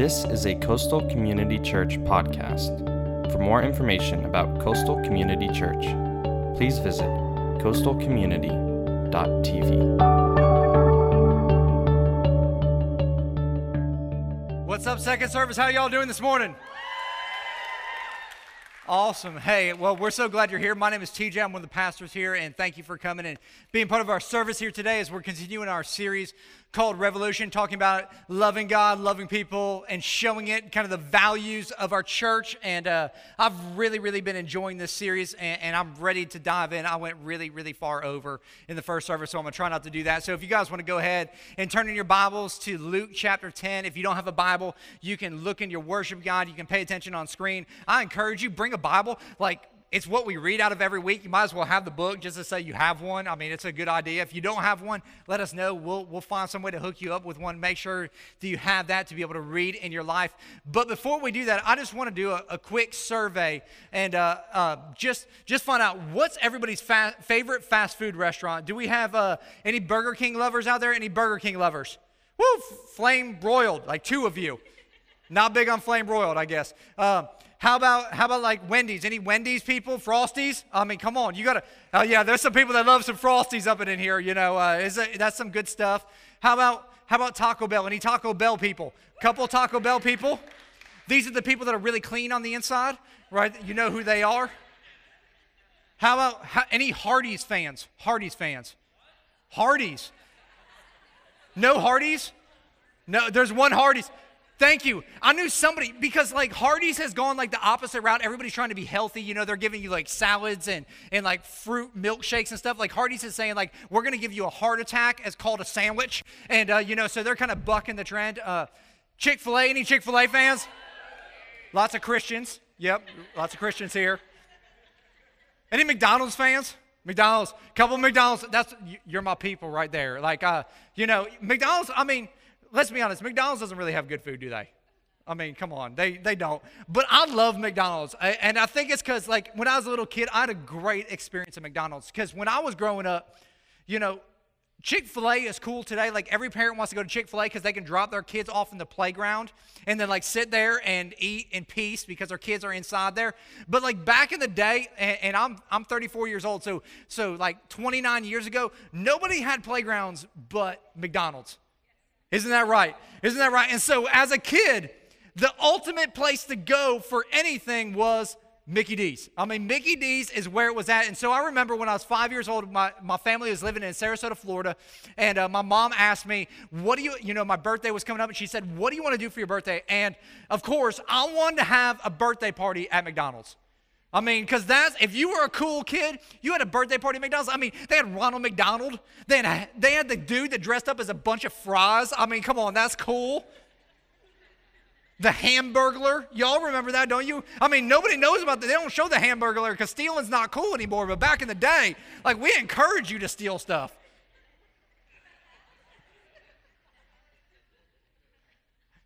This is a Coastal Community Church podcast. For more information about Coastal Community Church, please visit coastalcommunity.tv. What's up, Second Service? How y'all doing this morning? Awesome. Hey, well, we're so glad you're here. My name is TJ. I'm one of the pastors here, and thank you for coming and being part of our service here today as we're continuing our series called Revolution, talking about loving God, loving people, and showing it kind of the values of our church. And uh, I've really, really been enjoying this series, and, and, I'm ready to dive in. I went really, really far over in the first service, so I'm going to try not to do that. So if you guys want to go ahead and turn in your Bibles to Luke chapter 10, if you don't have a Bible, you can look in your worship guide, you can pay attention on screen. I encourage you, bring a Bible. Like, it's what we read out of every week. You might as well have the book just to say you have one. I mean, it's a good idea. If you don't have one, let us know. We'll, we'll find some way to hook you up with one. Make sure that you have that to be able to read in your life. But before we do that, I just want to do a, a quick survey and uh, uh, just, just find out what's everybody's fa- favorite fast food restaurant. Do we have uh, any Burger King lovers out there? Any Burger King lovers? Woo, flame broiled, like two of you. Not big on flame broiled, I guess. How about how about like Wendy's? Any Wendy's people? Frosties? I mean, come on, you gotta. Oh yeah, there's some people that love some Frosties up in here. You know, uh, is it, that's some good stuff. How about how about Taco Bell? Any Taco Bell people? Couple Taco Bell people? These are the people that are really clean on the inside, right? You know who they are. How about how, any Hardee's fans? Hardee's fans? Hardee's? No Hardee's? No, there's one Hardee's. Thank you. I knew somebody because like Hardee's has gone like the opposite route. Everybody's trying to be healthy. You know, they're giving you like salads and and like fruit milkshakes and stuff. Like Hardee's is saying like we're gonna give you a heart attack as called a sandwich, and uh, you know, so they're kind of bucking the trend. Uh, Chick Fil A, any Chick Fil A fans? Lots of Christians. Yep, lots of Christians here. Any McDonald's fans? McDonald's, couple McDonald's. That's you're my people right there. Like, uh, you know, McDonald's. I mean let's be honest, McDonald's doesn't really have good food, do they? I mean, come on, they they don't. But I love McDonald's, and I think it's because like when I was a little kid, I had a great experience at McDonald's. Because when I was growing up, you know, Chick fil A is cool today. Like every parent wants to go to Chick fil A because they can drop their kids off in the playground and then like sit there and eat in peace because their kids are inside there. But like back in the day, and, and, I'm, I'm 34 years old, so, so like 29 years ago, nobody had playgrounds but McDonald's. Isn't that right? Isn't that right? And so as a kid, the ultimate place to go for anything was Mickey D's. I mean, Mickey D's is where it was at. And so I remember when I was five years old, my, my family was living in Sarasota, Florida. And uh, my mom asked me, What do you, you know, my birthday was coming up. And she said, What do you want to do for your birthday? And of course, I wanted to have a birthday party at McDonald's. I mean, because that's, if you were a cool kid, you had a birthday party at McDonald's. I mean, they had Ronald McDonald. They had, they had the dude that dressed up as a bunch of fries. I mean, come on, that's cool. The Hamburglar. Y'all remember that, don't you? I mean, nobody knows about that. They don't show the Hamburglar because stealing's not cool anymore. But back in the day, like, we encourage you to steal stuff.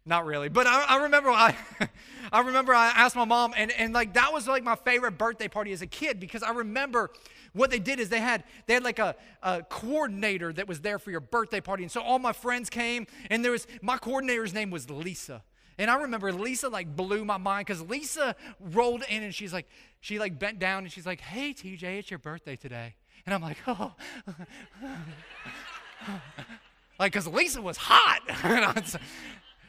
Not really, but I, I remember I, I remember I asked my mom, and, and like that was like my favorite birthday party as a kid because I remember what they did is they had they had like a, a coordinator that was there for your birthday party, and so all my friends came, and there was my coordinator's name was Lisa, and I remember Lisa like blew my mind because Lisa rolled in and she's like she like bent down and she's like, "Hey TJ, it's your birthday today," and I'm like, "Oh." like because lisa was hot.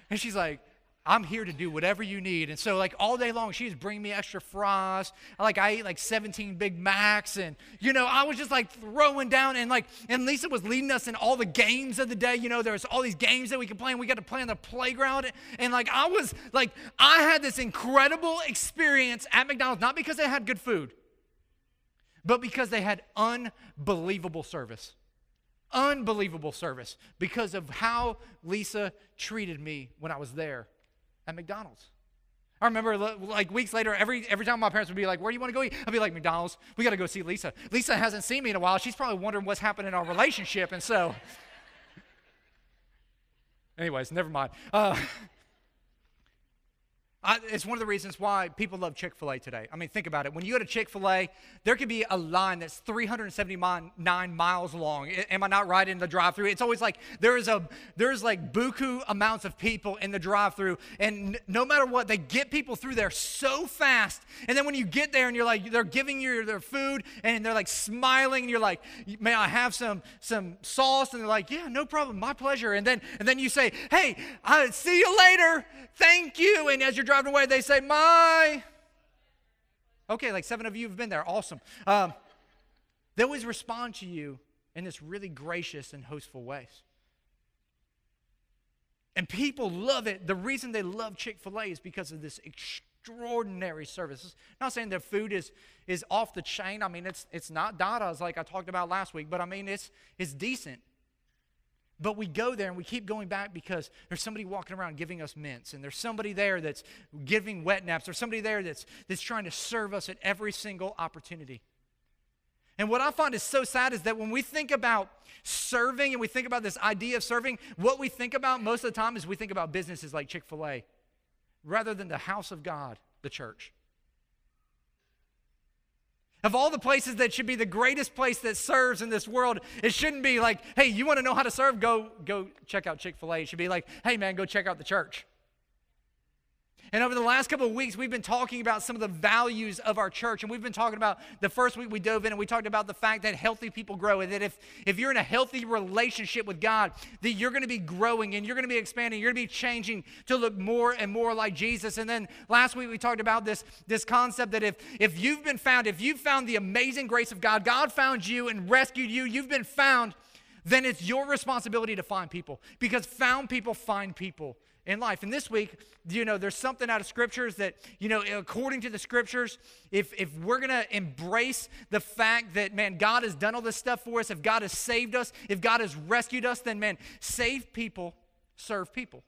And she's like, I'm here to do whatever you need. And so, like, all day long, she's bringing me extra fries. Like, I ate like 17 Big Macs. And, you know, I was just like throwing down. And, like, and Lisa was leading us in all the games of the day. You know, there was all these games that we could play, and we got to play on the playground. And, like, I was like, I had this incredible experience at McDonald's, not because they had good food, but because they had unbelievable service unbelievable service because of how Lisa treated me when I was there at McDonald's. I remember like weeks later, every every time my parents would be like, "Where do you want to go eat?" I'd be like, "McDonald's. We got to go see Lisa." Lisa hasn't seen me in a while. She's probably wondering what's happened in our relationship, and so. Anyways, never mind. Uh, I, it's one of the reasons why people love Chick fil A today. I mean, think about it. When you go to Chick fil A, there could be a line that's 379 miles long. Am I not right in the drive through? It's always like there's a there's like buku amounts of people in the drive through. And no matter what, they get people through there so fast. And then when you get there and you're like, they're giving you their food and they're like smiling and you're like, may I have some some sauce? And they're like, yeah, no problem, my pleasure. And then and then you say, hey, I'll see you later. Thank you. And as you're driving away, they say, My. Okay, like seven of you have been there. Awesome. Um, they always respond to you in this really gracious and hostful ways. And people love it. The reason they love Chick fil A is because of this extraordinary service. I'm not saying their food is, is off the chain. I mean, it's, it's not Dada's like I talked about last week, but I mean, it's, it's decent. But we go there and we keep going back because there's somebody walking around giving us mints, and there's somebody there that's giving wet naps, there's somebody there that's, that's trying to serve us at every single opportunity. And what I find is so sad is that when we think about serving and we think about this idea of serving, what we think about most of the time is we think about businesses like Chick fil A rather than the house of God, the church. Of all the places that should be the greatest place that serves in this world, it shouldn't be like, hey, you want to know how to serve? Go, go check out Chick fil A. It should be like, hey, man, go check out the church. And over the last couple of weeks, we've been talking about some of the values of our church. And we've been talking about the first week we dove in and we talked about the fact that healthy people grow. And that if, if you're in a healthy relationship with God, that you're going to be growing and you're going to be expanding. You're going to be changing to look more and more like Jesus. And then last week we talked about this, this concept that if, if you've been found, if you've found the amazing grace of God, God found you and rescued you, you've been found, then it's your responsibility to find people because found people find people in life. And this week, you know, there's something out of scriptures that, you know, according to the scriptures, if, if we're going to embrace the fact that, man, God has done all this stuff for us, if God has saved us, if God has rescued us, then, man, save people, serve people.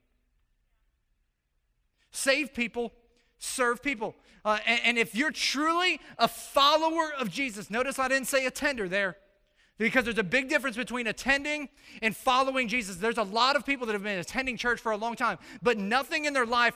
Save people, serve people. Uh, and, and if you're truly a follower of Jesus, notice I didn't say attender there. Because there's a big difference between attending and following Jesus. There's a lot of people that have been attending church for a long time, but nothing in their life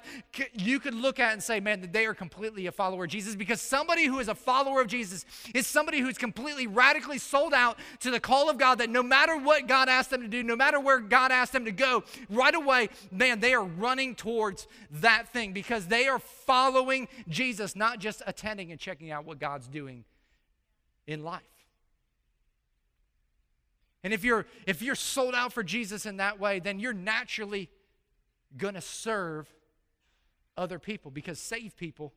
you could look at and say, man, that they are completely a follower of Jesus. Because somebody who is a follower of Jesus is somebody who's completely radically sold out to the call of God that no matter what God asked them to do, no matter where God asked them to go, right away, man, they are running towards that thing because they are following Jesus, not just attending and checking out what God's doing in life. And if you're if you're sold out for Jesus in that way, then you're naturally going to serve other people because save people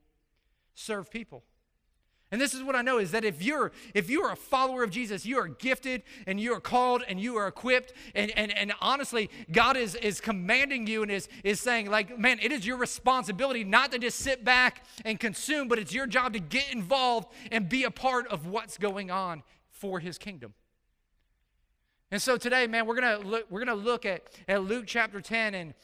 serve people. And this is what I know is that if you're if you are a follower of Jesus, you are gifted and you are called and you are equipped and and, and honestly, God is is commanding you and is is saying like, man, it is your responsibility not to just sit back and consume, but it's your job to get involved and be a part of what's going on for his kingdom. And so today, man, we're gonna look, we're gonna look at, at Luke chapter 10 and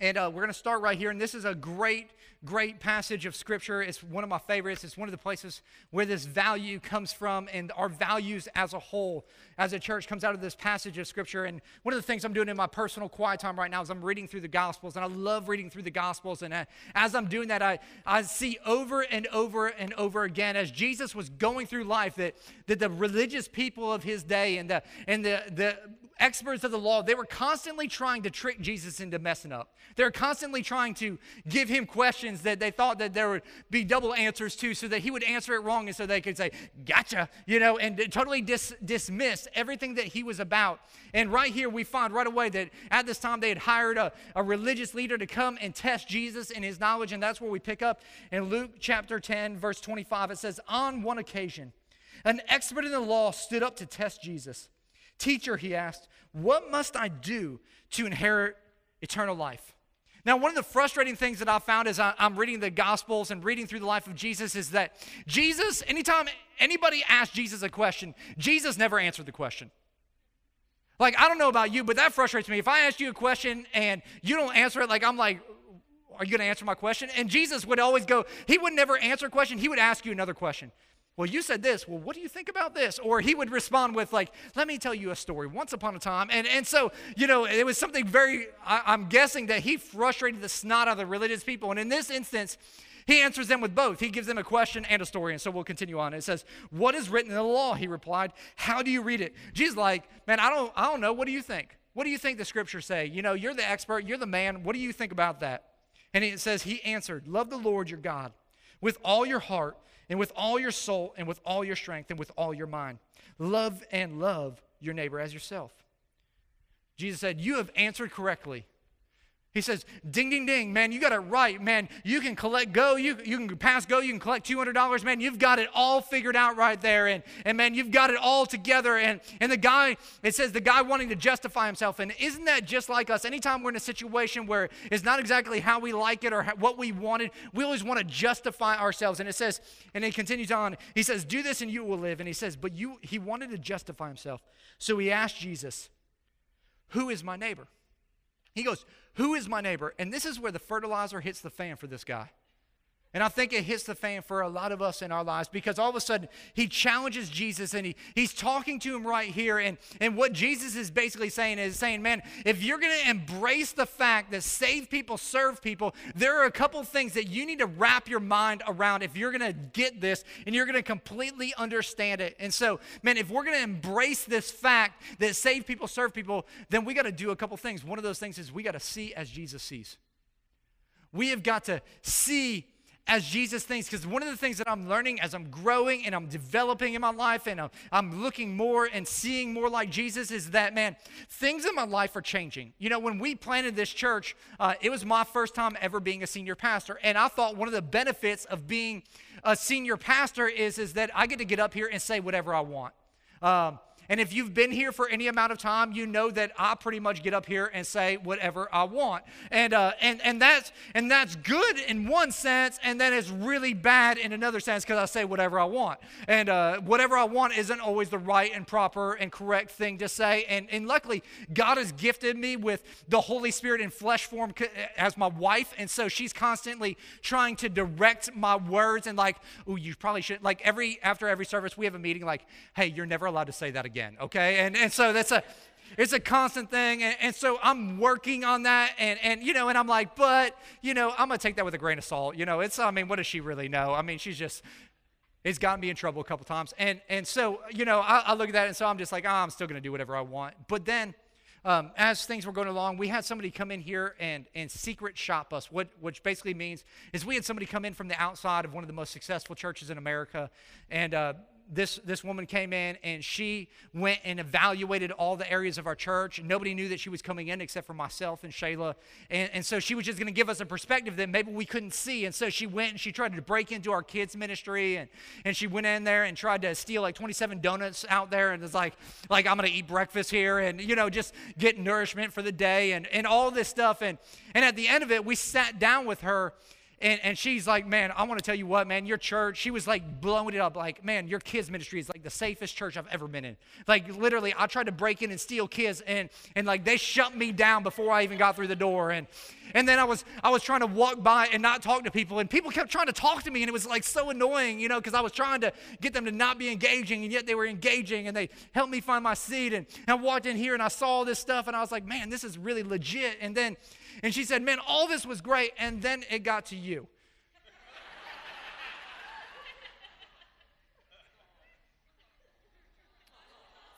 and uh, we're going to start right here. And this is a great, great passage of Scripture. It's one of my favorites. It's one of the places where this value comes from, and our values as a whole, as a church, comes out of this passage of Scripture. And one of the things I'm doing in my personal quiet time right now is I'm reading through the Gospels, and I love reading through the Gospels. And uh, as I'm doing that, I, I see over and over and over again, as Jesus was going through life, that, that the religious people of his day and the, and the, the experts of the law, they were constantly trying to trick Jesus into messing up. They were constantly trying to give him questions that they thought that there would be double answers to so that he would answer it wrong and so they could say, gotcha, you know, and totally dis- dismiss everything that he was about. And right here, we find right away that at this time they had hired a, a religious leader to come and test Jesus in his knowledge. And that's where we pick up in Luke chapter 10, verse 25. It says, On one occasion, an expert in the law stood up to test Jesus. Teacher, he asked, what must I do to inherit eternal life? Now, one of the frustrating things that I found as I'm reading the Gospels and reading through the life of Jesus is that Jesus, anytime anybody asked Jesus a question, Jesus never answered the question. Like, I don't know about you, but that frustrates me. If I ask you a question and you don't answer it, like, I'm like, are you going to answer my question? And Jesus would always go, he would never answer a question, he would ask you another question. Well, you said this. Well, what do you think about this? Or he would respond with, like, let me tell you a story. Once upon a time. And, and so, you know, it was something very, I, I'm guessing that he frustrated the snot out of the religious people. And in this instance, he answers them with both. He gives them a question and a story. And so we'll continue on. It says, What is written in the law? He replied, How do you read it? Jesus, like, man, I don't, I don't know. What do you think? What do you think the scriptures say? You know, you're the expert, you're the man. What do you think about that? And it says, He answered, Love the Lord your God with all your heart and with all your soul and with all your strength and with all your mind. Love and love your neighbor as yourself. Jesus said, You have answered correctly. He says, ding, ding, ding, man, you got it right, man. You can collect go, you, you can pass go, you can collect $200, man. You've got it all figured out right there. And, and man, you've got it all together. And, and the guy, it says the guy wanting to justify himself. And isn't that just like us? Anytime we're in a situation where it's not exactly how we like it or how, what we wanted, we always want to justify ourselves. And it says, and it continues on, he says, do this and you will live. And he says, but you, he wanted to justify himself. So he asked Jesus, who is my neighbor? He goes, who is my neighbor? And this is where the fertilizer hits the fan for this guy. And I think it hits the fan for a lot of us in our lives because all of a sudden he challenges Jesus and he, he's talking to him right here. And, and what Jesus is basically saying is saying, man, if you're going to embrace the fact that save people, serve people, there are a couple things that you need to wrap your mind around if you're going to get this and you're going to completely understand it. And so, man, if we're going to embrace this fact that save people, serve people, then we got to do a couple things. One of those things is we got to see as Jesus sees. We have got to see as Jesus thinks. Because one of the things that I'm learning as I'm growing and I'm developing in my life and I'm, I'm, looking more and seeing more like Jesus is that, man, things in my life are changing. You know, when we planted this church, uh, it was my first time ever being a senior pastor. And I thought one of the benefits of being a senior pastor is, is that I get to get up here and say whatever I want. Um, and if you've been here for any amount of time, you know that I pretty much get up here and say whatever I want. And, uh, and, and, that's, and that's good in one sense, and then it's really bad in another sense because I say whatever I want. And uh, whatever I want isn't always the right and proper and correct thing to say. And, and luckily, God has gifted me with the Holy Spirit in flesh form as my wife. And so she's constantly trying to direct my words and, like, oh, you probably should. Like, every after every service, we have a meeting, like, hey, you're never allowed to say that again again, okay? And, and so that's a, it's a constant thing. And, and, so I'm working on that. And, and, you know, and I'm like, but, you know, I'm going to take that with a grain of salt. You know, it's, I mean, what does she really know? I mean, she's just, it's gotten me in trouble a couple times. And, and so, you know, I, I look at that and so I'm just like, oh, I'm still going to do whatever I want. But then, um, as things were going along, we had somebody come in here and, and secret shop us, what, which basically means is we had somebody come in from the outside of one of the most successful churches in America. And uh, this, this woman came in and she went and evaluated all the areas of our church. Nobody knew that she was coming in except for myself and Shayla. And, and so she was just going to give us a perspective that maybe we couldn't see. And so she went and she tried to break into our kids' ministry. And, and she went in there and tried to steal like 27 donuts out there. And it's like, like I'm going to eat breakfast here and, you know, just get nourishment for the day and, and all this stuff. And, and at the end of it, we sat down with her and, and she's like, man, I want to tell you what, man, your church, she was like blowing it up. Like, man, your kids' ministry is like the safest church I've ever been in. Like, literally, I tried to break in and steal kids, and, and like they shut me down before I even got through the door. And, and then I was, I was trying to walk by and not talk to people, and people kept trying to talk to me, and it was like so annoying, you know, because I was trying to get them to not be engaging, and yet they were engaging, and they helped me find my seat. And I walked in here and I saw all this stuff, and I was like, man, this is really legit. And then, and she said, Man, all this was great. And then it got to you.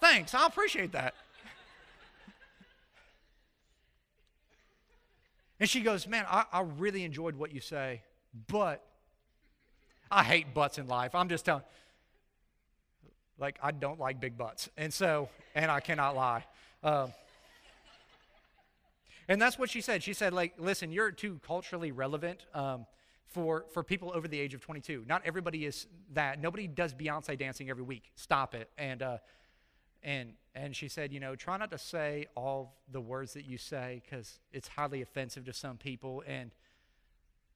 Thanks. I appreciate that. And she goes, Man, I, I, really enjoyed what you say, but I hate butts in life. I'm just telling. Like, I don't like big butts. And so, and I cannot lie. Um, and that's what she said. She said, like, listen, you're too culturally relevant um, for, for people over the age of 22. Not everybody is that. Nobody does Beyonce dancing every week. Stop it. And, uh, and, and she said, you know, try not to say all the words that you say because it's highly offensive to some people. And,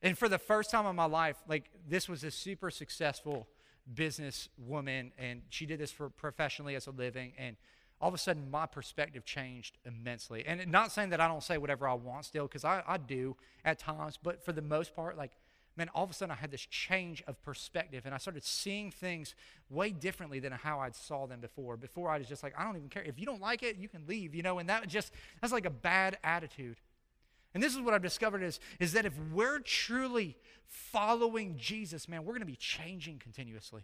and for the first time in my life, like, this was a super successful business woman, and she did this for professionally as a living. And all of a sudden my perspective changed immensely. And not saying that I don't say whatever I want still, because I, I do at times, but for the most part, like, man, all of a sudden I had this change of perspective and I started seeing things way differently than how I'd saw them before. Before I was just like, I don't even care. If you don't like it, you can leave, you know, and that just, that's like a bad attitude. And this is what I've discovered is, is that if we're truly following Jesus, man, we're going to be changing continuously.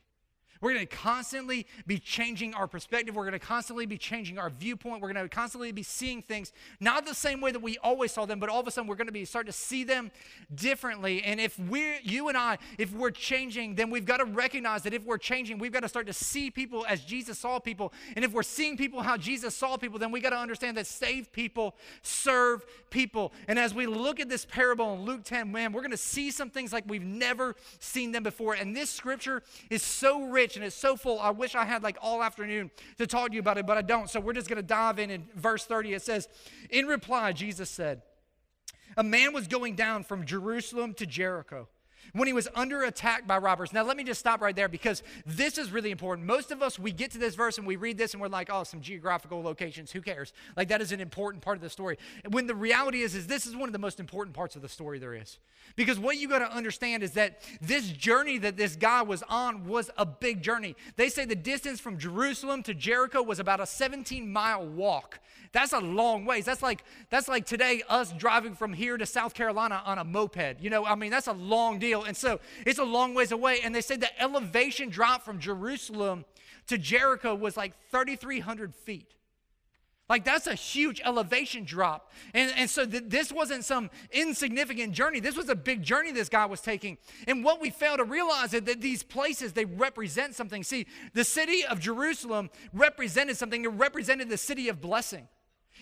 We're going to constantly be changing our perspective. We're going to constantly be changing our viewpoint. We're going to constantly be seeing things not the same way that we always saw them, but all of a sudden we're going to be starting to see them differently. And if we're, you and I, if we're changing, then we've got to recognize that if we're changing, we've got to start to see people as Jesus saw people. And if we're seeing people how Jesus saw people, then we got to understand that save people serve people. And as we look at this parable in Luke 10, man, we're going to see some things like we've never seen them before. And this scripture is so rich and it's so full. I wish I had like all afternoon to talk to you about it, but I don't. So we're just going to dive in. In verse 30, it says, In reply, Jesus said, A man was going down from Jerusalem to Jericho when he was under attack by robbers. Now, let me just stop right there because this is really important. Most of us, we get to this verse and we read this and we're like, oh, some geographical locations, who cares? Like, that is an important part of the story. When the reality is, is this is one of the most important parts of the story there is. Because what you got to understand is that this journey that this guy was on was a big journey. They say the distance from Jerusalem to Jericho was about a 17 mile walk. That's a long ways. That's like that's like today us driving from here to South Carolina on a moped. You know, I mean, that's a long deal. And so it's a long ways away. And they said the elevation drop from Jerusalem to Jericho was like 3,300 feet. Like that's a huge elevation drop. And, and so th- this wasn't some insignificant journey. This was a big journey this guy was taking. And what we fail to realize is that these places, they represent something. See, the city of Jerusalem represented something. It represented the city of blessing.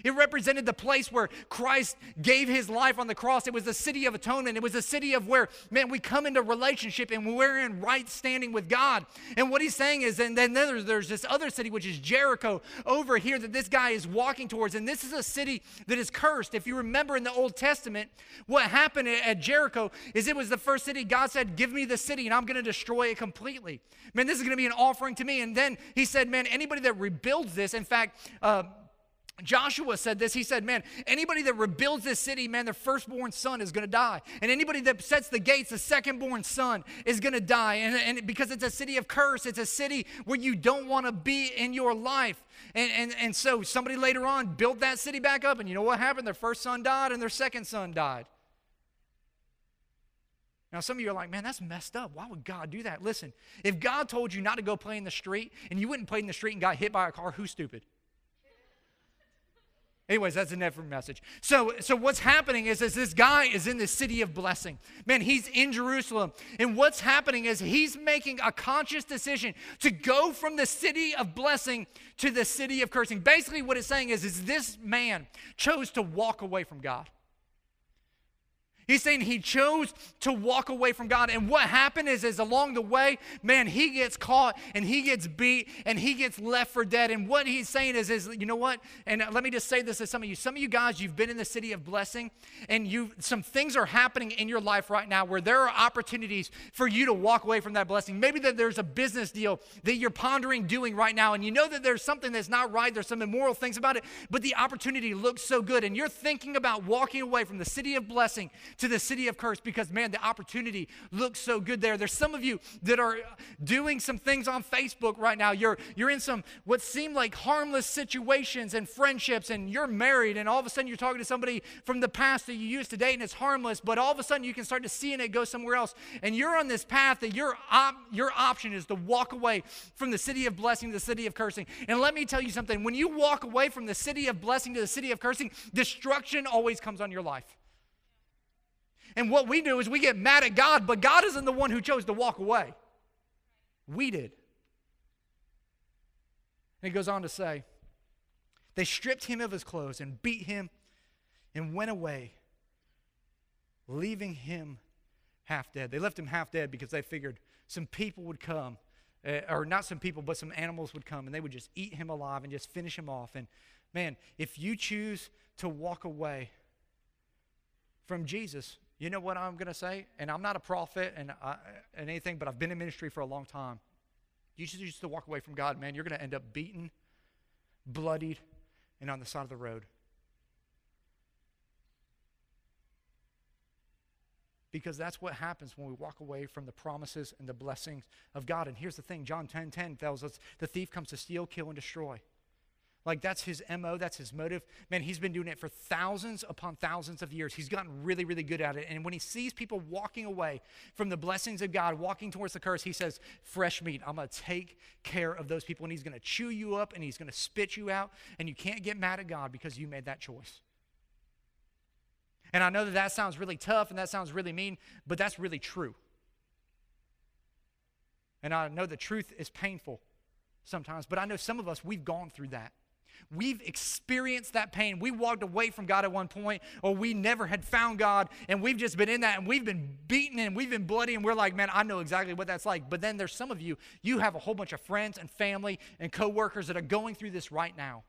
It represented the place where Christ gave his life on the cross. It was the city of atonement. It was the city of where, man, we come into relationship and we're in right standing with God. And what he's saying is, and then there's, there's this other city, which is Jericho, over here that this guy is walking towards. And this is a city that is cursed. If you remember in the Old Testament, what happened at Jericho is it was the first city God said, Give me the city and I'm going to destroy it completely. Man, this is going to be an offering to me. And then he said, Man, anybody that rebuilds this, in fact, uh, Joshua said this. He said, Man, anybody that rebuilds this city, man, their firstborn son is going to die. And anybody that sets the gates, the secondborn son is going to die. And, and, because it's a city of curse, it's a city where you don't want to be in your life. And, and, and so somebody later on built that city back up. And you know what happened? Their first son died and their second son died. Now, some of you are like, man, that's messed up. Why would God do that? Listen, if God told you not to go play in the street and you wouldn't play in the street and got hit by a car, who's stupid? Anyways, that's a different message. So, so what's happening is, is this guy is in the city of blessing. Man, he's in Jerusalem. And what's happening is he's making a conscious decision to go from the city of blessing to the city of cursing. Basically, what it's saying is, is this man chose to walk away from God. He's saying he chose to walk away from God. And what happened is, is along the way, man, he gets caught and he gets beat and he gets left for dead. And what he's saying is, is you know what? And let me just say this to some of you. Some of you guys, you've been in the city of blessing and you some things are happening in your life right now where there are opportunities for you to walk away from that blessing. Maybe that there's a business deal that you're pondering doing right now, and you know that there's something that's not right, there's some immoral things about it, but the opportunity looks so good, and you're thinking about walking away from the city of blessing to the city of curse because, man, the opportunity looks so good there. There's some of you that are doing some things on Facebook right now. You're, you're in some what seem like harmless situations and friendships, and you're married, and all of a sudden you're talking to somebody from the past that you used to date, and it's harmless, but all of a sudden you can start to see and it go somewhere else. And you're on this path that your, op- your option is to walk away from the city of blessing to the city of cursing. And let me tell you something when you walk away from the city of blessing to the city of cursing, destruction always comes on your life. And what we do is we get mad at God, but God isn't the one who chose to walk away. We did. And he goes on to say, they stripped him of his clothes and beat him and went away, leaving him half dead. They left him half dead because they figured some people would come, uh, or not some people, but some animals would come and they would just eat him alive and just finish him off. And man, if you choose to walk away from Jesus, you know what I'm going to say? And I'm not a prophet and, I, and anything, but I've been in ministry for a long time. You just used to walk away from God, man. You're going to end up beaten, bloodied, and on the side of the road. because that's what happens when we walk away from the promises and the blessings of God. And here's the thing John 10 10 tells us the thief comes to steal, kill, and destroy. Like that's his MO, that's his motive. Man, he's been doing it for thousands upon thousands of years. He's gotten really, really good at it. And when he sees people walking away from the blessings of God, walking towards the curse, he says, Fresh meat. I'm to take care of those people. And he's to chew you up and he's to spit you out. And you can't get mad at God because you made that choice. And I know that that sounds really tough and that sounds really mean, but that's really true. And I know the truth is painful sometimes, but I know some of us, we've gone through that. We've experienced that pain. We walked away from God at one point, or we never had found God, and we've just been in that, and we've been beaten and we've been bloody, and we're like, man, I know exactly what that's like. But then there's some of you, you have a whole bunch of friends and family and coworkers that are going through this right now.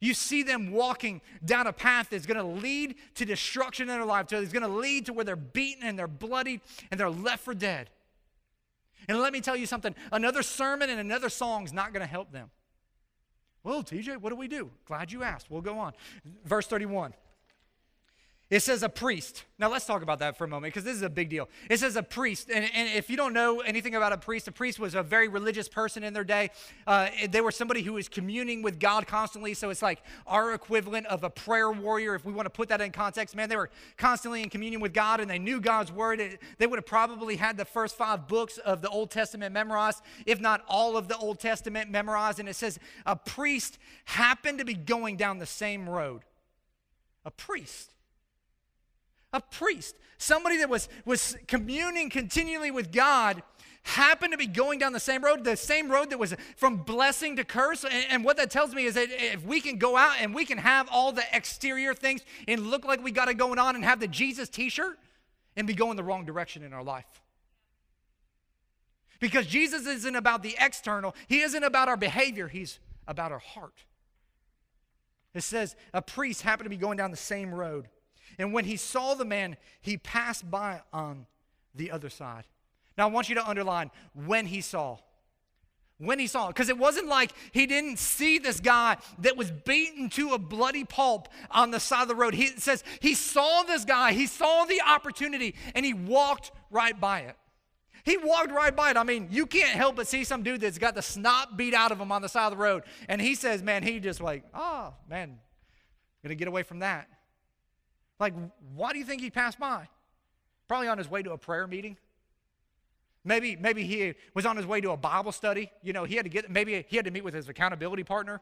You see them walking down a path that's going to lead to destruction in their life. So it's going to lead to where they're beaten and they're bloodied and they're left for dead. And let me tell you something another sermon and another song is not going to help them. Well, TJ, what do we do? Glad you asked. We'll go on. Verse 31. It says a priest. Now let's talk about that for a moment because this is a big deal. It says a priest. And, and, if you don't know anything about a priest, a priest was a very religious person in their day. Uh, they were somebody who was communing with God constantly. So it's like our equivalent of a prayer warrior, if we want to put that in context. Man, they were constantly in communion with God and they knew God's word. It, they would have probably had the first five books of the Old Testament memorized, if not all of the Old Testament memorized. And it says a priest happened to be going down the same road. A priest a priest, somebody that was, was communing continually with God, happened to be going down the same road, the same road that was from blessing to curse. And, and, what that tells me is that if we can go out and we can have all the exterior things and look like we got it going on and have the Jesus t shirt and be going the wrong direction in our life. Because Jesus isn't about the external, He isn't about our behavior, He's about our heart. It says a priest happened to be going down the same road. And when he saw the man, he passed by on the other side. Now, I want you to underline when he saw. When he saw, because it wasn't like he didn't see this guy that was beaten to a bloody pulp on the side of the road. He says he saw this guy, he saw the opportunity, and he walked right by it. He walked right by it. I mean, you can't help but see some dude that's got the snot beat out of him on the side of the road. And he says, man, he just like, oh, man, gonna get away from that. Like, why do you think he passed by? Probably on his way to a prayer meeting. Maybe, maybe he was on his way to a Bible study. You know, he had to get, maybe he had to meet with his accountability partner.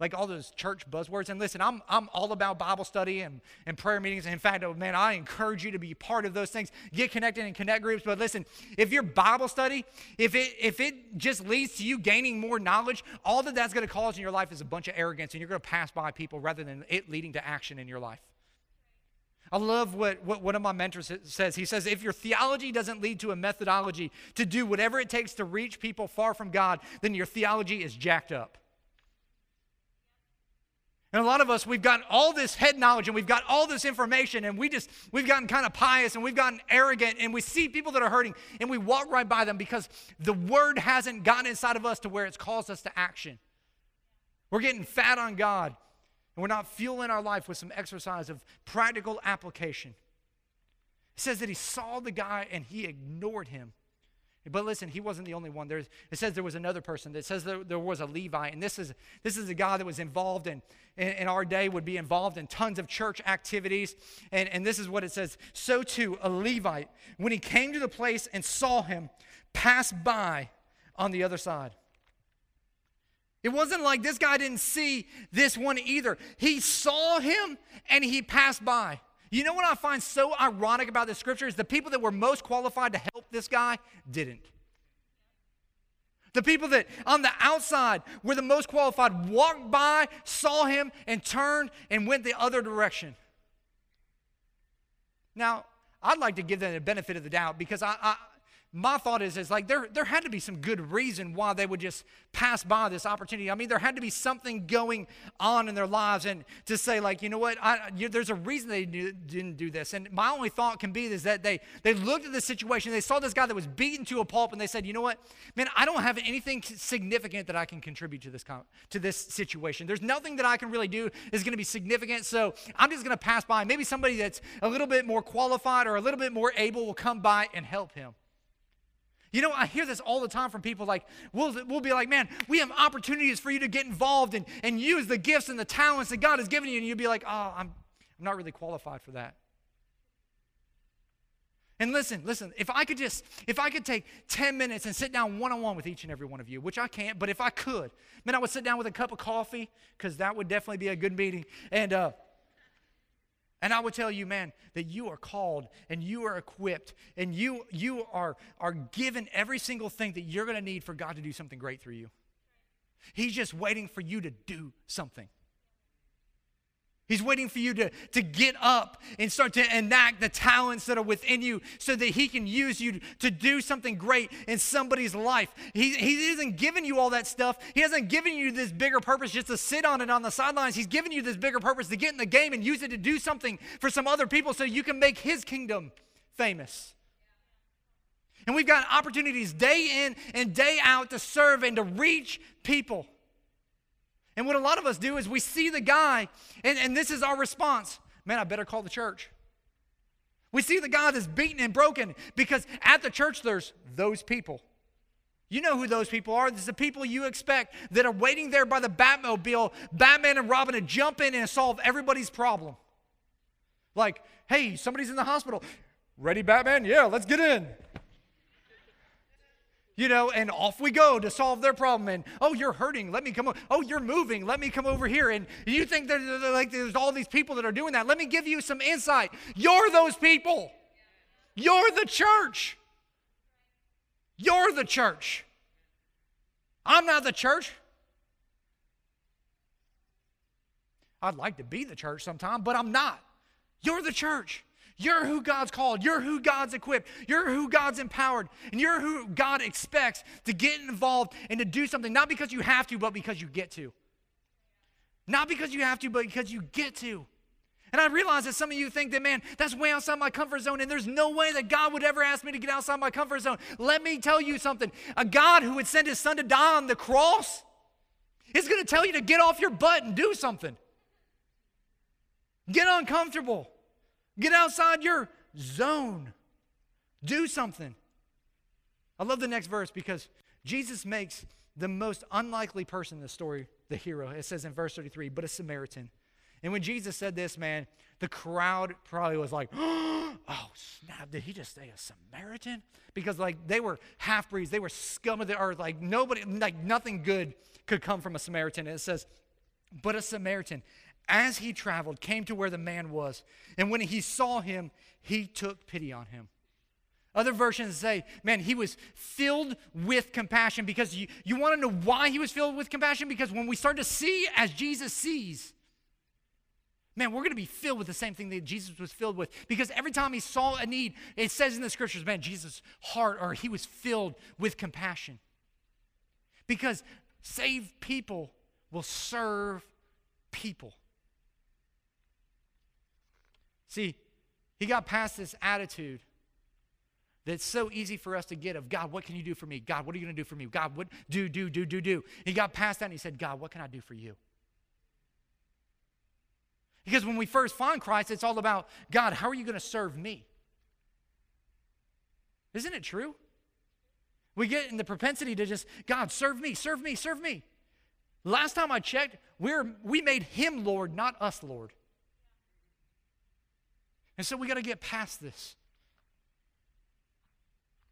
Like all those church buzzwords. And listen, I'm, I'm all about Bible study and, and prayer meetings. In fact, oh, man, I encourage you to be part of those things. Get connected in connect groups. But listen, if your Bible study, if it, if it just leads to you gaining more knowledge, all that that's going to cause in your life is a bunch of arrogance and you're going to pass by people rather than it leading to action in your life. I love what, what one of my mentors says. He says, if your theology doesn't lead to a methodology to do whatever it takes to reach people far from God, then your theology is jacked up. And a lot of us, we've got all this head knowledge and we've got all this information and we just, we've gotten kind of pious and we've gotten arrogant and we see people that are hurting and we walk right by them because the word hasn't gotten inside of us to where it's caused us to action. We're getting fat on God and we're not fueling our life with some exercise of practical application. It says that he saw the guy and he ignored him. But listen, he wasn't the only one. There's, it says there was another person. It says there, there was a Levite. And this is, this is a guy that was involved in, in, in, our day, would be involved in tons of church activities. And, and this is what it says So too, a Levite, when he came to the place and saw him, passed by on the other side. It wasn't like this guy didn't see this one either. He saw him and he passed by. You know what I find so ironic about this scripture is the people that were most qualified to help this guy didn't. The people that on the outside were the most qualified walked by, saw him, and turned and went the other direction. Now, I'd like to give them the benefit of the doubt because I, I my thought is, is like there, there had to be some good reason why they would just pass by this opportunity. I mean, there had to be something going on in their lives, and to say like, you know what, I, you, there's a reason they didn't do this. And my only thought can be is that they they looked at the situation, they saw this guy that was beaten to a pulp, and they said, you know what, man, I don't have anything significant that I can contribute to this to this situation. There's nothing that I can really do is going to be significant, so I'm just going to pass by. Maybe somebody that's a little bit more qualified or a little bit more able will come by and help him. You know, I hear this all the time from people like, we'll, we'll be like, man, we have opportunities for you to get involved and, and use the gifts and the talents that God has given you. And you'll be like, oh, I'm, I'm not really qualified for that. And listen, listen, if I could just, if I could take 10 minutes and sit down one on one with each and every one of you, which I can't, but if I could, man, I would sit down with a cup of coffee, because that would definitely be a good meeting. And, uh, and I would tell you, man, that you are called and you are equipped and you, you are, are given every single thing that you're going to need for God to do something great through you. He's just waiting for you to do something. He's waiting for you to, to get up and start to enact the talents that are within you so that He can use you to do something great in somebody's life. He, he isn't giving you all that stuff. He hasn't given you this bigger purpose just to sit on it on the sidelines. He's given you this bigger purpose to get in the game and use it to do something for some other people so you can make His kingdom famous. And we've got opportunities day in and day out to serve and to reach people. And what a lot of us do is we see the guy, and, and this is our response man, I better call the church. We see the guy that's beaten and broken because at the church there's those people. You know who those people are. It's the people you expect that are waiting there by the Batmobile, Batman and Robin to jump in and solve everybody's problem. Like, hey, somebody's in the hospital. Ready, Batman? Yeah, let's get in you know, and off we go to solve their problem. And oh, you're hurting. Let me come. Oh, you're moving. Let me come over here. And you think that like there's all these people that are doing that. Let me give you some insight. You're those people. You're the church. You're the church. I'm not the church. I'd like to be the church sometime, but I'm not. You're the church. You're who God's called. You're who God's equipped. You're who God's empowered. And you're who God expects to get involved and to do something, not because you have to, but because you get to. Not because you have to, but because you get to. And I realize that some of you think that, man, that's way outside my comfort zone, and there's no way that God would ever ask me to get outside my comfort zone. Let me tell you something a God who would send his son to die on the cross is going to tell you to get off your butt and do something. Get uncomfortable. Get outside your zone. Do something. I love the next verse because Jesus makes the most unlikely person in the story the hero. It says in verse 33, but a Samaritan. And when Jesus said this, man, the crowd probably was like, oh, snap, did he just say a Samaritan? Because, like, they were half breeds, they were scum of the earth. Like, nobody, like, nothing good could come from a Samaritan. And it says, but a Samaritan as he traveled, came to where the man was. And when he saw him, he took pity on him. Other versions say, man, he was filled with compassion because you, you want to know why he was filled with compassion? Because when we start to see as Jesus sees, man, we're going to be filled with the same thing that Jesus was filled with. Because every time he saw a need, it says in the scriptures, man, Jesus' heart or he was filled with compassion. Because saved people will serve people. See, he got past this attitude that's so easy for us to get of God, what can you do for me? God, what are you going to do for me? God, what do, do, do, do, do. He got past that and he said, God, what can I do for you? Because when we first find Christ, it's all about God, how are you going to serve me? Isn't it true? We get in the propensity to just, God, serve me, serve me, serve me. Last time I checked, we're, we made him Lord, not us Lord. And so we got to get past this.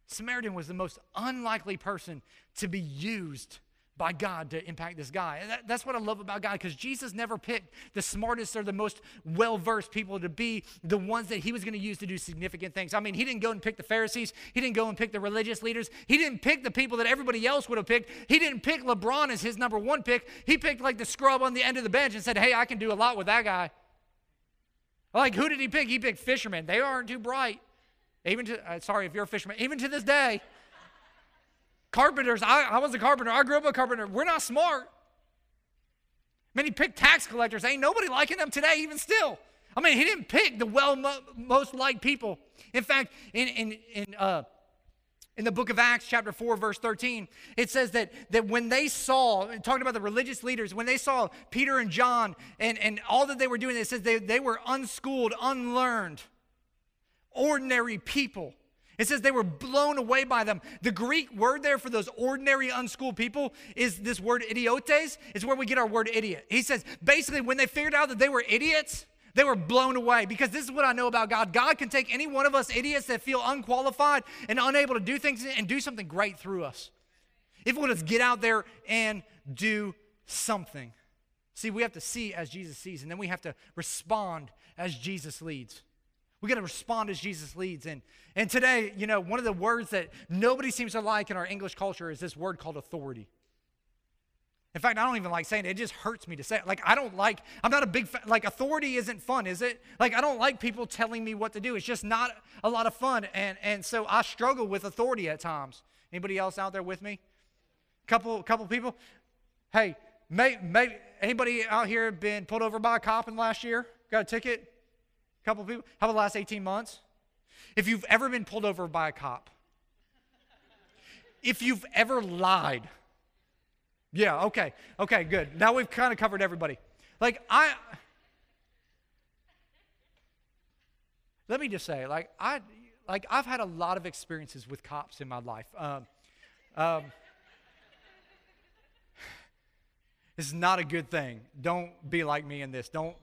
Samaritan was the most unlikely person to be used by God to impact this guy. That, that's what I love about God because Jesus never picked the smartest or the most well versed people to be the ones that he was going to use to do significant things. I mean, he didn't go and pick the Pharisees, he didn't go and pick the religious leaders, he didn't pick the people that everybody else would have picked. He didn't pick LeBron as his number one pick. He picked like the scrub on the end of the bench and said, Hey, I can do a lot with that guy. Like, who did he pick? He picked fishermen. They aren't too bright. Even to, uh, sorry if you're a fisherman, even to this day, carpenters, I, I was a carpenter. I grew up a carpenter. We're not smart. Man, he picked tax collectors. Ain't nobody liking them today, even still. I mean, he didn't pick the well most liked people. In fact, in, in, in, uh, in the book of Acts, chapter 4, verse 13, it says that, that when they saw, talking about the religious leaders, when they saw Peter and John and, and all that they were doing, it says they, they were unschooled, unlearned, ordinary people. It says they were blown away by them. The Greek word there for those ordinary, unschooled people is this word idiotes. It's where we get our word idiot. He says basically, when they figured out that they were idiots, they were blown away because this is what I know about God. God can take any one of us idiots that feel unqualified and unable to do things and do something great through us. If we just get out there and do something. See, we have to see as Jesus sees, and then we have to respond as Jesus leads. We got to respond as Jesus leads. And, and today, you know, one of the words that nobody seems to like in our English culture is this word called authority. In fact, I don't even like saying it. It just hurts me to say it. Like, I don't like, I'm not a big, fan, like, authority isn't fun, is it? Like, I don't like people telling me what to do. It's just not a lot of fun. And, and so I struggle with authority at times. Anybody else out there with me? Couple, couple people? Hey, may, may, anybody out here been pulled over by a cop in last year? Got a ticket? Couple people? How about the last 18 months? If you've ever been pulled over by a cop, if you've ever lied, yeah, okay. Okay, good. Now we've kind of covered everybody. Like, I. Let me just say, like, I. Like, I've had a lot of experiences with cops in my life. Um, um, this is not a good thing. Don't be like me in this. Don't,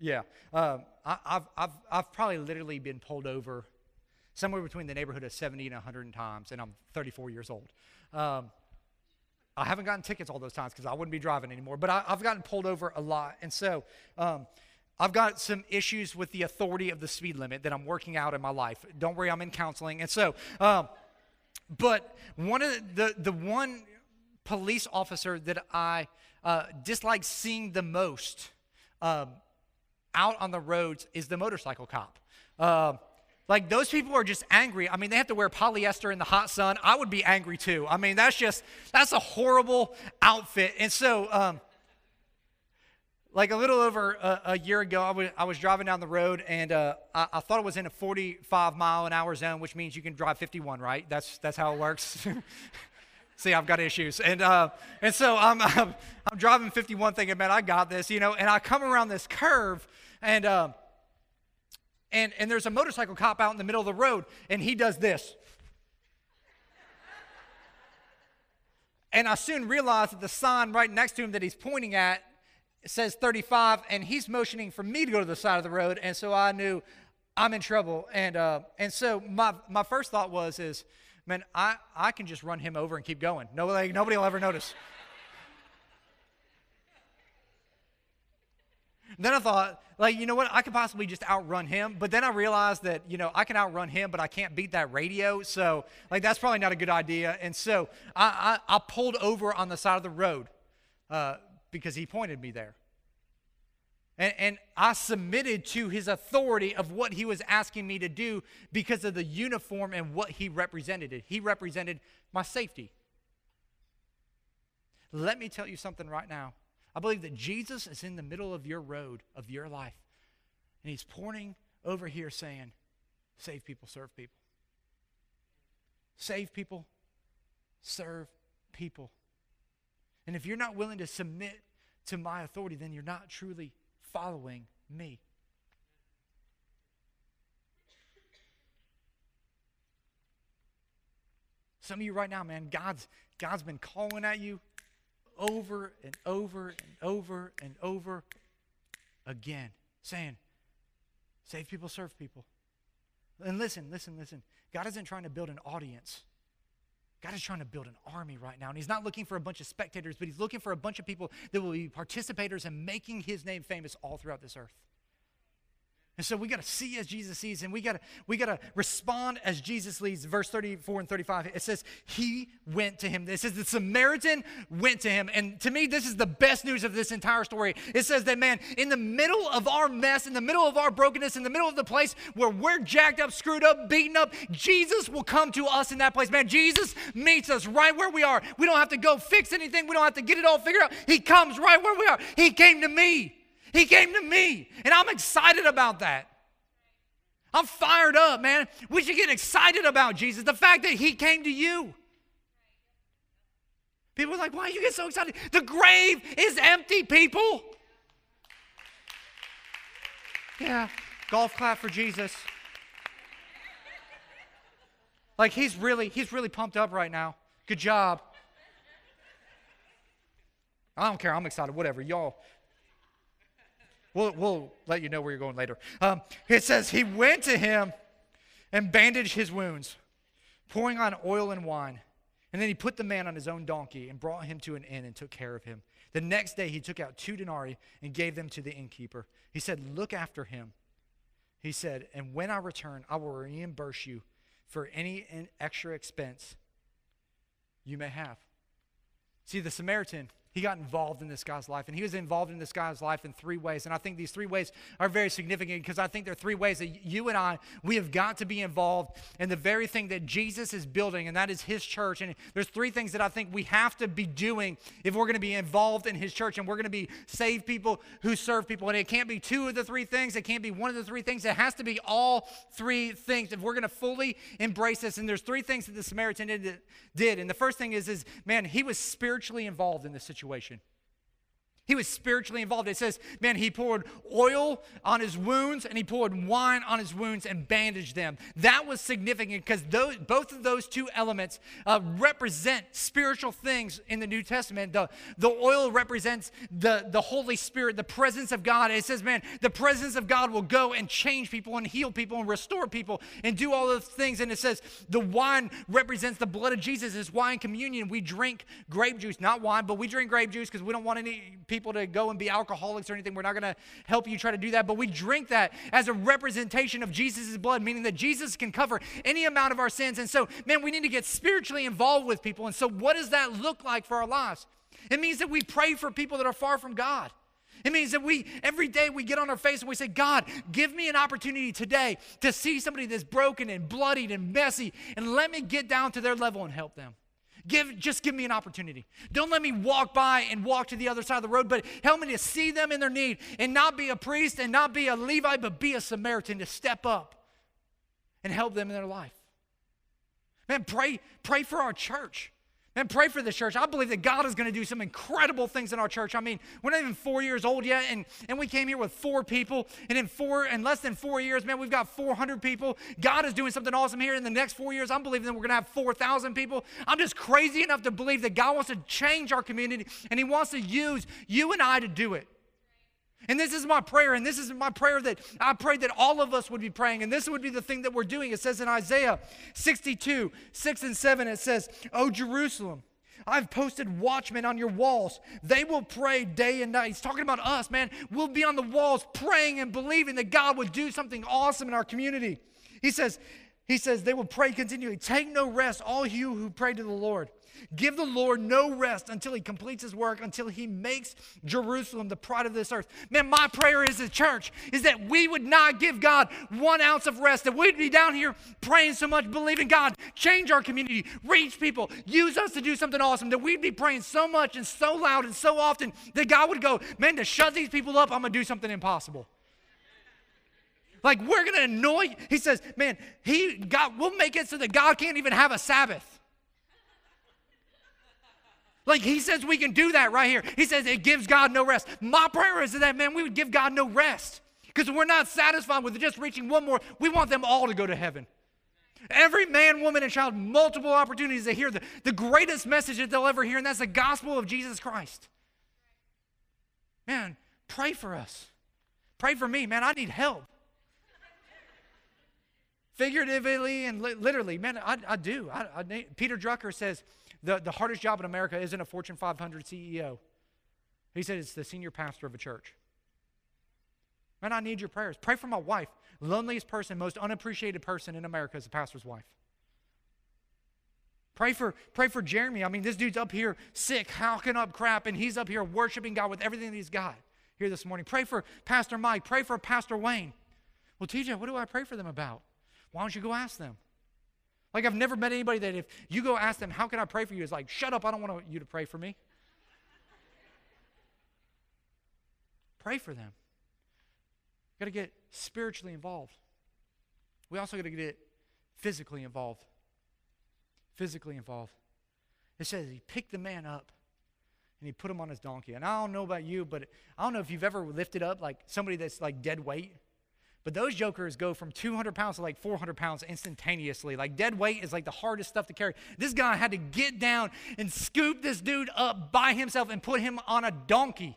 yeah. Um, I, have I've, I've probably literally been pulled over somewhere between the neighborhood of 70 and 100 times, and I'm 34 years old. Um, I haven't gotten tickets all those times because I wouldn't be driving anymore, but I, have gotten pulled over a lot. And so um, I've got some issues with the authority of the speed limit that I'm working out in my life. Don't worry, I'm in counseling. And so, um, but one of the, the one police officer that I uh, dislike seeing the most um, out on the roads is the motorcycle cop. Uh, like those people are just angry. I mean, they have to wear polyester in the hot sun. I would be angry too. I mean, that's just that's a horrible outfit. And so, um, like a little over a, a year ago, I was, I was driving down the road and uh, I, I, thought it was in a 45 mile an hour zone, which means you can drive 51, right? That's that's how it works. See, I've got issues, and uh, and so I'm, I'm, I'm driving 51, thinking, man, I got this, you know. And I come around this curve, and uh, and, and there's a motorcycle cop out in the middle of the road, and he does this. and I soon realized that the sign right next to him that he's pointing at says 35, and he's motioning for me to go to the side of the road, and so I knew I'm in trouble. And, uh, and so my, my first thought was, is, man, I, I can just run him over and keep going. Nobody, nobody will ever notice. Then I thought, like, you know what? I could possibly just outrun him. But then I realized that, you know, I can outrun him, but I can't beat that radio. So, like, that's probably not a good idea. And so I, I, I pulled over on the side of the road uh, because he pointed me there. And, and I submitted to his authority of what he was asking me to do because of the uniform and what he represented. He represented my safety. Let me tell you something right now. I believe that Jesus is in the middle of your road, of your life. And he's pointing over here saying, Save people, serve people. Save people, serve people. And if you're not willing to submit to my authority, then you're not truly following me. Some of you right now, man, God's God's been calling at you over and over and over and over again, saying, Save people, serve people. And listen, listen, listen. God isn't trying to build an audience. God is trying to build an army right now. And He's not looking for a bunch of spectators, but He's looking for a bunch of people that will be participators in making His name famous all throughout this earth. And so we got to see as Jesus sees, and we got to we got to respond as Jesus leads. Verse 34 and 35, it says, He went to him. It says the Samaritan went to him. And to me, this is the best news of this entire story. It says that, man, in the middle of our mess, in the middle of our brokenness, in the middle of the place where we're jacked up, screwed up, beaten up, Jesus will come to us in that place. Man, Jesus meets us right where we are. We don't have to go fix anything, we don't have to get it all figured out. He comes right where we are. He came to me. He came to me, and I'm excited about that. I'm fired up, man. We should get excited about Jesus. The fact that He came to you. People are like, why you get so excited? The grave is empty, people. Yeah, golf clap for Jesus. Like he's really, he's really pumped up right now. Good job. I don't care. I'm excited. Whatever. Y'all, We'll, we'll let you know where you're going later. Um, it says, He went to him and bandaged his wounds, pouring on oil and wine. And then he put the man on his own donkey and brought him to an inn and took care of him. The next day he took out two denarii and gave them to the innkeeper. He said, Look after him. He said, And when I return, I will reimburse you for any extra expense you may have. See, the Samaritan he got involved in this guy's life. And he was involved in this guy's life in three ways. And I think these three ways are very significant because I think there are three ways that you and I, we have got to be involved in the very thing that Jesus is building, and that is his church. And there's three things that I think we have to be doing if we're going to be involved in his church and we're going to be saved people who serve people. And it can't be two of the three things, it can't be one of the three things. It has to be all three things if we're going to fully embrace this. And there's three things that the Samaritan did. And the first thing is, is man, he was spiritually involved in this situation situation. He was spiritually involved. It says, man, he poured oil on his wounds and he poured wine on his wounds and bandaged them. That was significant because both of those two elements uh, represent spiritual things in the New Testament. The, the oil represents the, the Holy Spirit, the presence of God. It says, man, the presence of God will go and change people and heal people and restore people and do all those things. And it says, the wine represents the blood of Jesus. It's wine communion. We drink grape juice, not wine, but we drink grape juice because we don't want any people to go and be alcoholics or anything. We're not going to help you try to do that. But we drink that as a representation of Jesus' blood, meaning that Jesus can cover any amount of our sins. And so, man, we need to get spiritually involved with people. And so, what does that look like for our lives? It means that we pray for people that are far from God. It means that we, every day, we get on our face and we say, God, give me an opportunity today to see somebody that's broken and bloodied and messy, and let me get down to their level and help them. Give, just give me an opportunity. Don't let me walk by and walk to the other side of the road, but help me to see them in their need and not be a priest and not be a Levite, but be a Samaritan to step up and help them in their life. Man, pray, pray for our church. And pray for this church. I believe that God is going to do some incredible things in our church. I mean, we're not even four years old yet, and, and we came here with four people. And in four, in less than four years, man, we've got 400 people. God is doing something awesome here. In the next four years, I'm believing that we're going to have 4,000 people. I'm just crazy enough to believe that God wants to change our community, and He wants to use you and I to do it. And this is my prayer, and this is my prayer that I pray that all of us would be praying, and this would be the thing that we're doing. It says in Isaiah 62, 6 and 7, it says, O Jerusalem, I've posted watchmen on your walls. They will pray day and night. He's talking about us, man. We'll be on the walls praying and believing that God would do something awesome in our community. He says, he says, they will pray continually. Take no rest, all you who pray to the Lord. Give the Lord no rest until he completes his work, until he makes Jerusalem the pride of this earth. Man, my prayer is a church is that we would not give God one ounce of rest, that we'd be down here praying so much, believing God, change our community, reach people, use us to do something awesome, that we'd be praying so much and so loud and so often that God would go, man, to shut these people up, I'm going to do something impossible. Like we're gonna annoy. He says, man, he God, we'll make it so that God can't even have a Sabbath. Like he says we can do that right here. He says it gives God no rest. My prayer is that, man, we would give God no rest. Because we're not satisfied with just reaching one more. We want them all to go to heaven. Every man, woman, and child, multiple opportunities to hear the, the greatest message that they'll ever hear, and that's the gospel of Jesus Christ. Man, pray for us. Pray for me. Man, I need help. Figuratively and li- literally, man, I, I do. I, I, Peter Drucker says, the, the hardest job in America isn't a Fortune 500 CEO. He said it's the senior pastor of a church. Man, I need your prayers. Pray for my wife. Loneliest person, most unappreciated person in America is the pastor's wife. Pray for, pray for Jeremy. I mean, this dude's up here sick, howking up crap, and he's up here worshiping God with everything that he's got here this morning. Pray for Pastor Mike. Pray for Pastor Wayne. Well, TJ, what do I pray for them about? Why don't you go ask them? Like, I've never met anybody that if you go ask them, how can I pray for you? Is like, shut up, I don't want you to pray for me. pray for them. Got to get spiritually involved. We also got to get physically involved. Physically involved. It says he picked the man up and he put him on his donkey. And I don't know about you, but I don't know if you've ever lifted up like somebody that's like dead weight. But those jokers go from 200 pounds to like 400 pounds instantaneously. Like dead weight is like the hardest stuff to carry. This guy had to get down and scoop this dude up by himself and put him on a donkey.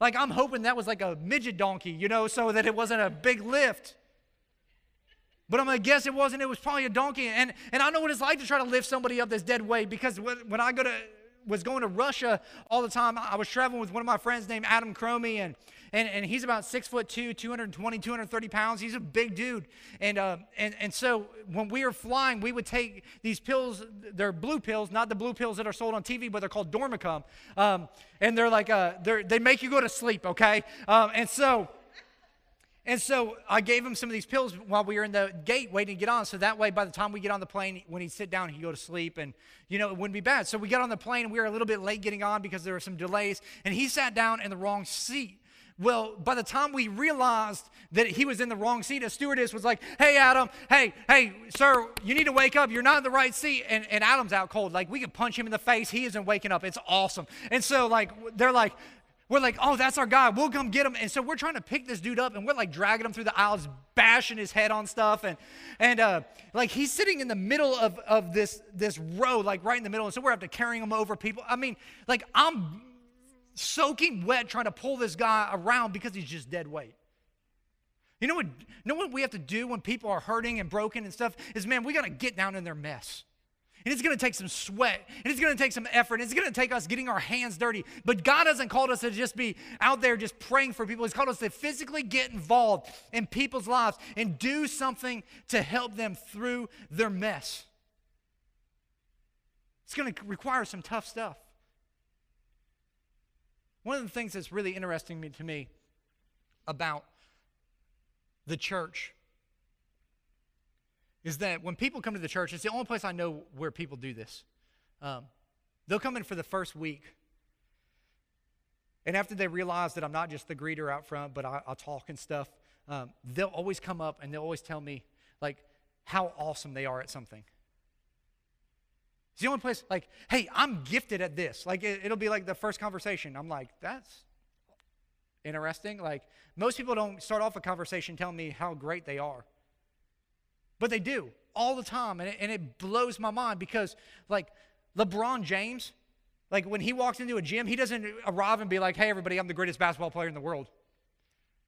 Like I'm hoping that was like a midget donkey, you know, so that it wasn't a big lift. But I'm gonna guess it wasn't. It was probably a donkey. And and I know what it's like to try to lift somebody up that's dead weight because when I go to was going to Russia all the time. I was traveling with one of my friends named Adam Cromie, and, and, and he's about six foot two, 220, 230 pounds. He's a big dude. And, uh, and, and so when we were flying, we would take these pills. They're blue pills, not the blue pills that are sold on TV, but they're called Dormicum. Um, and they're like, uh, they're, they make you go to sleep, okay? Um, and so and so I gave him some of these pills while we were in the gate waiting to get on. So that way, by the time we get on the plane, when he'd sit down, he'd go to sleep and, you know, it wouldn't be bad. So we got on the plane and we were a little bit late getting on because there were some delays. And he sat down in the wrong seat. Well, by the time we realized that he was in the wrong seat, a stewardess was like, Hey, Adam, hey, hey, sir, you need to wake up. You're not in the right seat. And, and Adam's out cold. Like, we could punch him in the face. He isn't waking up. It's awesome. And so, like, they're like, we're like, oh, that's our guy. We'll come get him. And so we're trying to pick this dude up, and we're like dragging him through the aisles, bashing his head on stuff, and and uh, like he's sitting in the middle of of this this row, like right in the middle, and so we're have to carrying him over people. I mean, like I'm soaking wet trying to pull this guy around because he's just dead weight. You know what? You know what we have to do when people are hurting and broken and stuff is, man, we got to get down in their mess. And it's going to take some sweat, and it's going to take some effort, and it's going to take us getting our hands dirty. But God hasn't called us to just be out there just praying for people. He's called us to physically get involved in people's lives and do something to help them through their mess. It's going to require some tough stuff. One of the things that's really interesting to me about the church is that when people come to the church, it's the only place I know where people do this. Um, they'll come in for the first week. And after they realize that I'm not just the greeter out front, but I, will talk and stuff, um, they'll always come up and they'll always tell me, like, how awesome they are at something. It's the only place, like, hey, I'm gifted at this. Like, it, it'll be like the first conversation. I'm like, that's interesting. Like, most people don't start off a conversation telling me how great they are. But they do all the time. And it, and it blows my mind because, like, LeBron James, like, when he walks into a gym, he doesn't arrive and be like, hey, everybody, I'm the greatest basketball player in the world.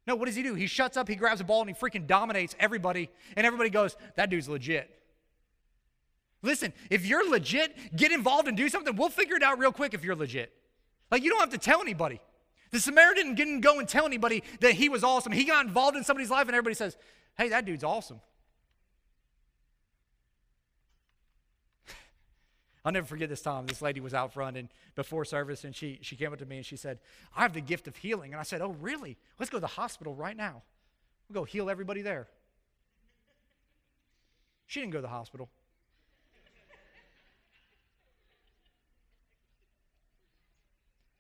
No, what does he do? He shuts up, he grabs a ball, and he freaking dominates everybody. And everybody goes, that dude's legit. Listen, if you're legit, get involved and do something. We'll figure it out real quick if you're legit. Like, you don't have to tell anybody. The Samaritan didn't go and tell anybody that he was awesome. He got involved in somebody's life, and everybody says, hey, that dude's awesome. I'll never forget this time. This lady was out front and before service, and she, she came up to me and she said, I have the gift of healing. And I said, Oh, really? Let's go to the hospital right now. We'll go heal everybody there. She didn't go to the hospital.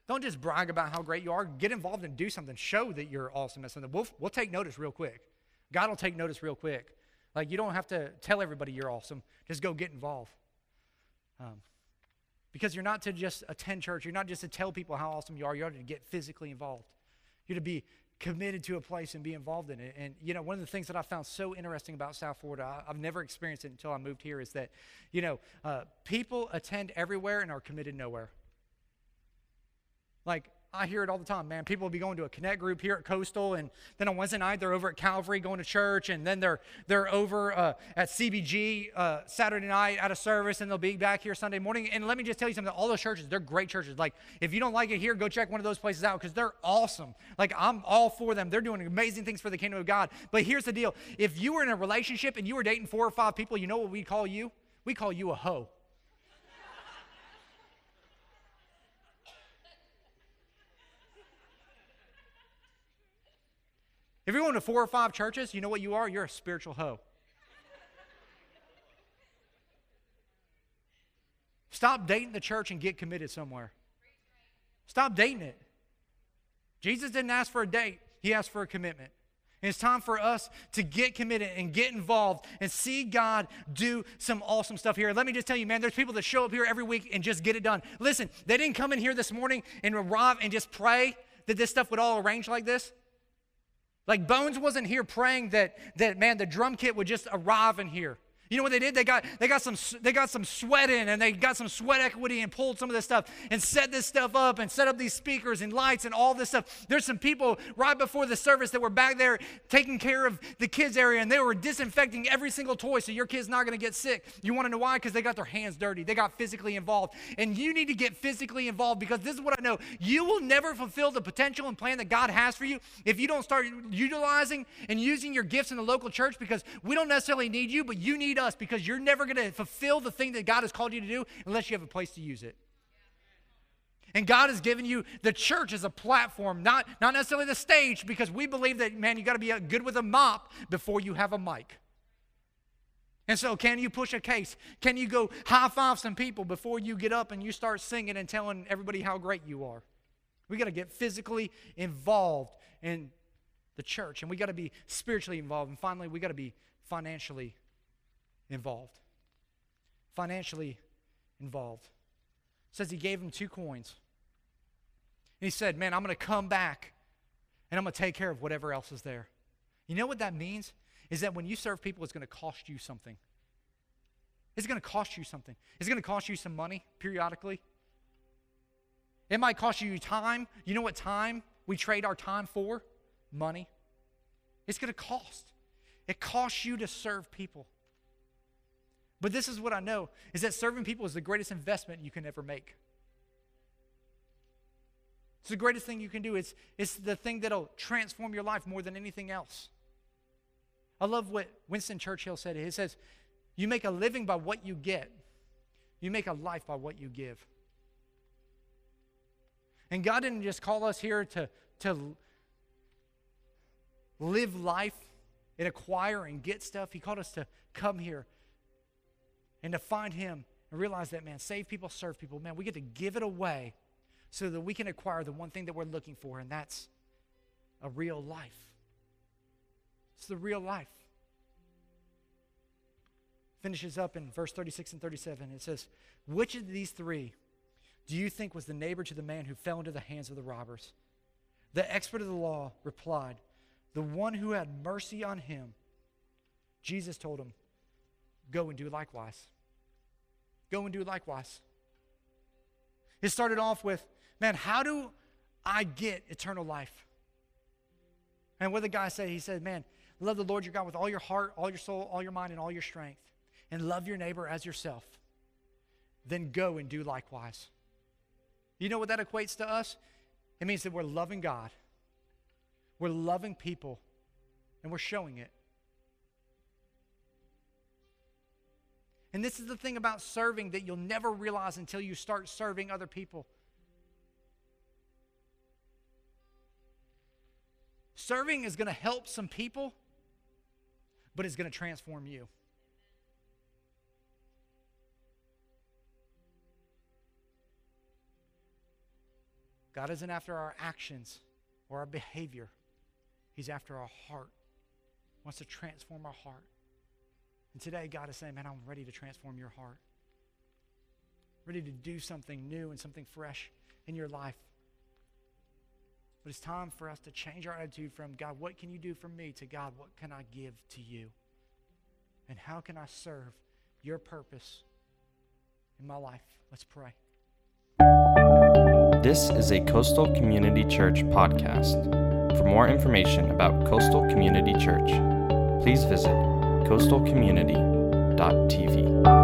Don't just brag about how great you are. Get involved and do something. Show that you're awesome at something. We'll, we'll take notice real quick. God will take notice real quick. Like, you don't have to tell everybody you're awesome. Just go get involved. Um, because you're not to just attend church, you're not just to tell people how awesome you are, you're to get physically involved. You're to be committed to a place and be involved in it. And, you know, one of the things that I found so interesting about South Florida, I, have never experienced it until I moved here, is that, you know, uh, people attend everywhere and are committed nowhere. Like, I hear it all the time, man. People will be going to a connect group here at Coastal, and then on Wednesday night they're over at Calvary going to church, and then they're they're over uh, at CBG uh, Saturday night at a service, and they'll be back here Sunday morning. And let me just tell you something: all those churches, they're great churches. Like if you don't like it here, go check one of those places out because they're awesome. Like I'm all for them. They're doing amazing things for the kingdom of God. But here's the deal: if you were in a relationship and you were dating four or five people, you know what we call you? We call you a hoe. If you're going to four or five churches, you know what you are? You're a spiritual hoe. Stop dating the church and get committed somewhere. Stop dating it. Jesus didn't ask for a date, He asked for a commitment. It's time for us to get committed and get involved and see God do some awesome stuff here. Let me just tell you, man, there's people that show up here every week and just get it done. Listen, they didn't come in here this morning and arrive and just pray that this stuff would all arrange like this. Like Bones wasn't here praying that, that man, the drum kit would just arrive in here. You know what they did? They got, they got some they got some sweat in and they got some sweat equity and pulled some of this stuff and set this stuff up and set up these speakers and lights and all this stuff. There's some people right before the service that were back there taking care of the kids area and they were disinfecting every single toy so your kid's not going to get sick. You want to know why? Because they got their hands dirty. They got physically involved. And you need to get physically involved because this is what I know. You will never fulfill the potential and plan that God has for you if you don't start utilizing and using your gifts in the local church because we don't necessarily need you, but you need need us because you're never going to fulfill the thing that God has called you to do unless you have a place to use it. And God has given you the church as a platform, not, not necessarily the stage, because we believe that, man, you got to be uh, good with a mop before you have a mic. And so, can you push a case? Can you go high five some people before you get up and you start singing and telling everybody how great you are? We got to get physically involved in the church, and we got to be spiritually involved. And finally, we got to be financially involved, financially involved. Says he gave him two coins. And he said, Man, I'm going to come back and I'm going to take care of whatever else is there. You know what that means? Is that when you serve people, it's going to cost you something. It's going to cost you something. It's going to cost you some money periodically. It might cost you time. You know what time we trade our time for? Money. It's going to cost. It costs you to serve people. But this is what I know is that serving people is the greatest investment you can ever make. It's the greatest thing you can do. It's, it's the thing that'll transform your life more than anything else. I love what Winston Churchill said. He says, You make a living by what you get, you make a life by what you give. And God didn't just call us here to, to live life and acquire and get stuff. He called us to come here and to find Him and realize that, man, save people, serve people, man, we get to give it away so that we can acquire the one thing that we're looking for, and that's a real life. It's the real life. Finishes up in verse 36 and 37. It says, Which of these three do you think was the neighbor to the man who fell into the hands of the robbers? The expert of the law replied, The one who had mercy on him. Jesus told him, Go and do likewise. Go and do likewise. It started off with, man, how do I get eternal life? And what the guy said, he said, man, love the Lord your God with all your heart, all your soul, all your mind, and all your strength, and love your neighbor as yourself. Then go and do likewise. You know what that equates to us? It means that we're loving God, we're loving people, and we're showing it. And this is the thing about serving that you'll never realize until you start serving other people. Serving is going to help some people, but it's going to transform you. God isn't after our actions or our behavior. He's after our heart. He wants to transform our heart. And today, God is saying, Man, I'm ready to transform your heart. Ready to do something new and something fresh in your life. But it's time for us to change our attitude from God, what can you do for me, to God, what can I give to you? And how can I serve your purpose in my life? Let's pray. This is a Coastal Community Church podcast. For more information about Coastal Community Church, please visit coastalcommunity.tv.